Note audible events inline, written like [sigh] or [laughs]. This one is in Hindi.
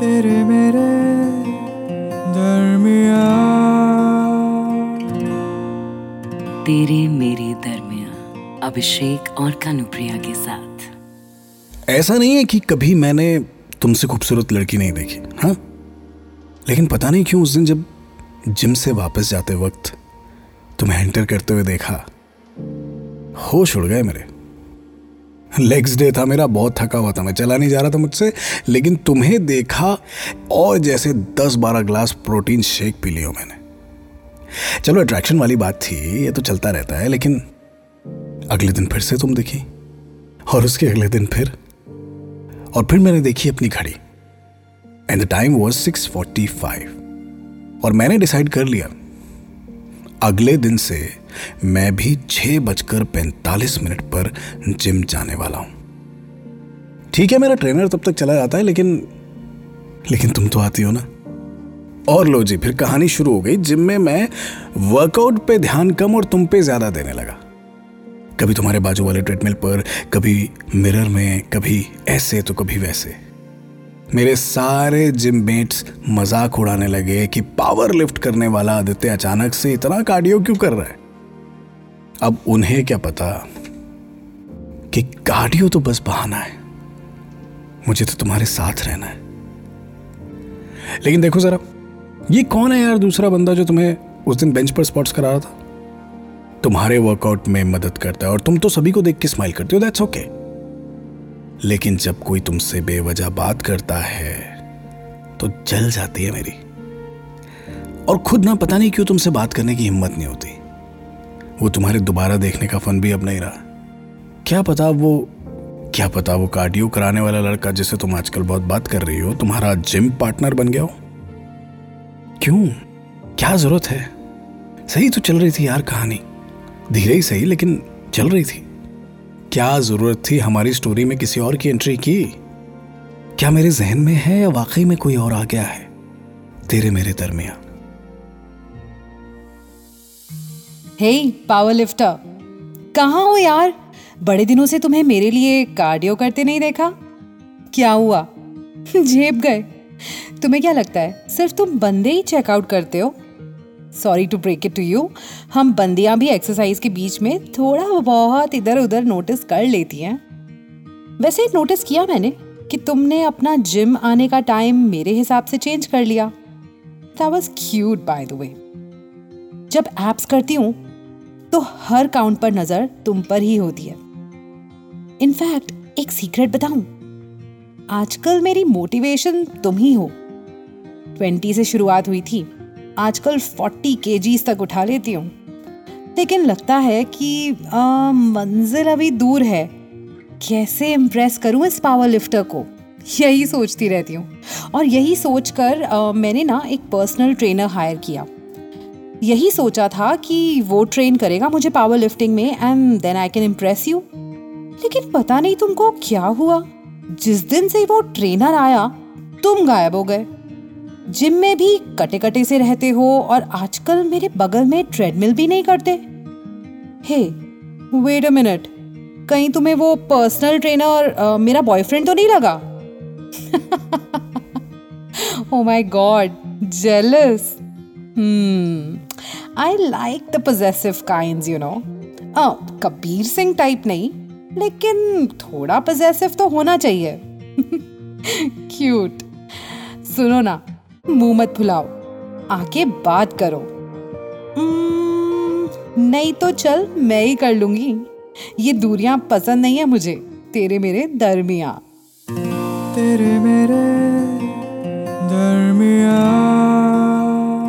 तेरे मेरे दरमिया तेरे मेरे दरमिया अभिषेक और कानुप्रिया के साथ। ऐसा नहीं है कि कभी मैंने तुमसे खूबसूरत लड़की नहीं देखी हाँ? लेकिन पता नहीं क्यों उस दिन जब जिम से वापस जाते वक्त तुम्हें एंटर करते हुए देखा होश उड़ गए मेरे। लेग्स डे था मेरा, बहुत थका हुआ था मैं। चला नहीं जा रहा था मुझसे, लेकिन तुम्हें देखा और जैसे दस बारह ग्लास प्रोटीन शेक पी लियो मैंने। चलो अट्रैक्शन वाली बात थी, ये तो चलता रहता है, लेकिन अगले दिन फिर से तुम दिखी, और उसके अगले दिन फिर, और फिर मैंने देखी अपनी घड़ी। And the time was six forty five और मैंने डिसाइड कर लिया, अगले दिन से मैं भी छह बजकर पैंतालीस मिनट पर जिम जाने वाला हूँ। ठीक है, मेरा ट्रेनर तब तक चला जाता है, लेकिन लेकिन तुम तो आती हो ना। और लो जी, फिर कहानी शुरू हो गई, जिम में मैं वर्कआउट पे ध्यान कम और तुम पे ज़्यादा देने लगा। कभी तुम्हारे बाजू वाले ट्रेडमिल पर, कभी मिरर में, कभी ऐसे तो कभी वैसे। मेरे सारे जिम मेट्स मज़ाक उड़ाने लगे कि पावर लिफ्ट करने वाला आदित्य अचानक से इतना कार्डियो क्यों कर रहा है? अब उन्हें क्या पता कि कार्डियो तो बस बहाना है। मुझे तो तुम्हारे साथ रहना है। लेकिन देखो जरा, ये कौन है यार दूसरा बंदा जो तुम्हें उस दिन बेंच पर स्पॉट्स करा रहा था? तुम्हारे वर्कआउट में मदद करता है और तुम तो सभी को देख के स्माइल करते हो दैट्स ओके लेकिन जब कोई तुमसे बेवजह बात करता है तो जल जाती है मेरी। और खुद ना पता नहीं क्यों तुमसे बात करने की हिम्मत नहीं होती। वो तुम्हारे दोबारा देखने का फन भी अब नहीं रहा। क्या पता वो, क्या पता वो कार्डियो कराने वाला लड़का जिसे तुम आजकल बहुत बात कर रही हो, तुम्हारा जिम पार्टनर बन गया हो? क्यों? क्या ज़रूरत है? सही तो चल रही थी यार कहानी। धीरे ही सही, लेकिन चल रही थी। क्या ज़रूरत थी हमारी स्टोरी में किसी और की एंट्री की? क्या मेरे जहन में है या वाकई में कोई और आ गया है? तेरे मेरे दरमिया हे पावर लिफ्टर कहाँ हो यार? बड़े दिनों से तुम्हें मेरे लिए कार्डियो करते नहीं देखा? क्या हुआ? [laughs] जेब गए। तुम्हें क्या लगता है, सिर्फ़ तुम बंदे ही चेकआउट करते हो? Sorry to break it to you हम बंदियाँ भी एक्सरसाइज के बीच में थोड़ा बहुत इधर उधर नोटिस कर लेती हैं। वैसे नोटिस किया मैंने कि तुमने अपना जिम आने का टाइम मेरे हिसाब से चेंज कर लिया। That was cute by the way जब एप्स करती हूँ तो हर काउंट पर नज़र तुम पर ही होती है। इनफैक्ट एक सीक्रेट बताऊँ। आजकल मेरी मोटिवेशन तुम ही हो। ट्वेंटी से शुरुआत हुई थी। आजकल फोर्टी के तक उठा लेती हूँ। लेकिन लगता है कि मंजिल अभी दूर है। कैसे इम्प्रेस करूँ इस पावर लिफ्टर को? यही सोचती रहती हूँ। और यही सोचकर मैंने ना एक पर्सनल ट्रेनर हायर किया। यही सोचा था कि वो ट्रेन करेगा मुझे पावर लिफ्टिंग में and then I can impress you लेकिन पता नहीं तुमको क्या हुआ। जिस दिन से वो ट्रेनर आया, तुम गायब हो गए। जिम में भी कटे कटे से रहते हो और आजकल मेरे बगल में ट्रेडमिल भी नहीं करते। हे वेट अ मिनट कहीं तुम्हें वो पर्सनल ट्रेनर मेरा बॉयफ्रेंड तो नहीं लगा? ओ my god jealous hmm I like the possessive kinds you know Kabir Singh type नहीं, लेकिन थोड़ा पोजेसिव तो होना चाहिए। [laughs] क्यूट सुनो ना, मुँह मत फुलाओ। आके बात करो। नहीं तो चल, मैं ही कर लूँगी। ये दूरियाँ पसंद नहीं है मुझे, तेरे मेरे दरमिया तेरे मेरे दरमिया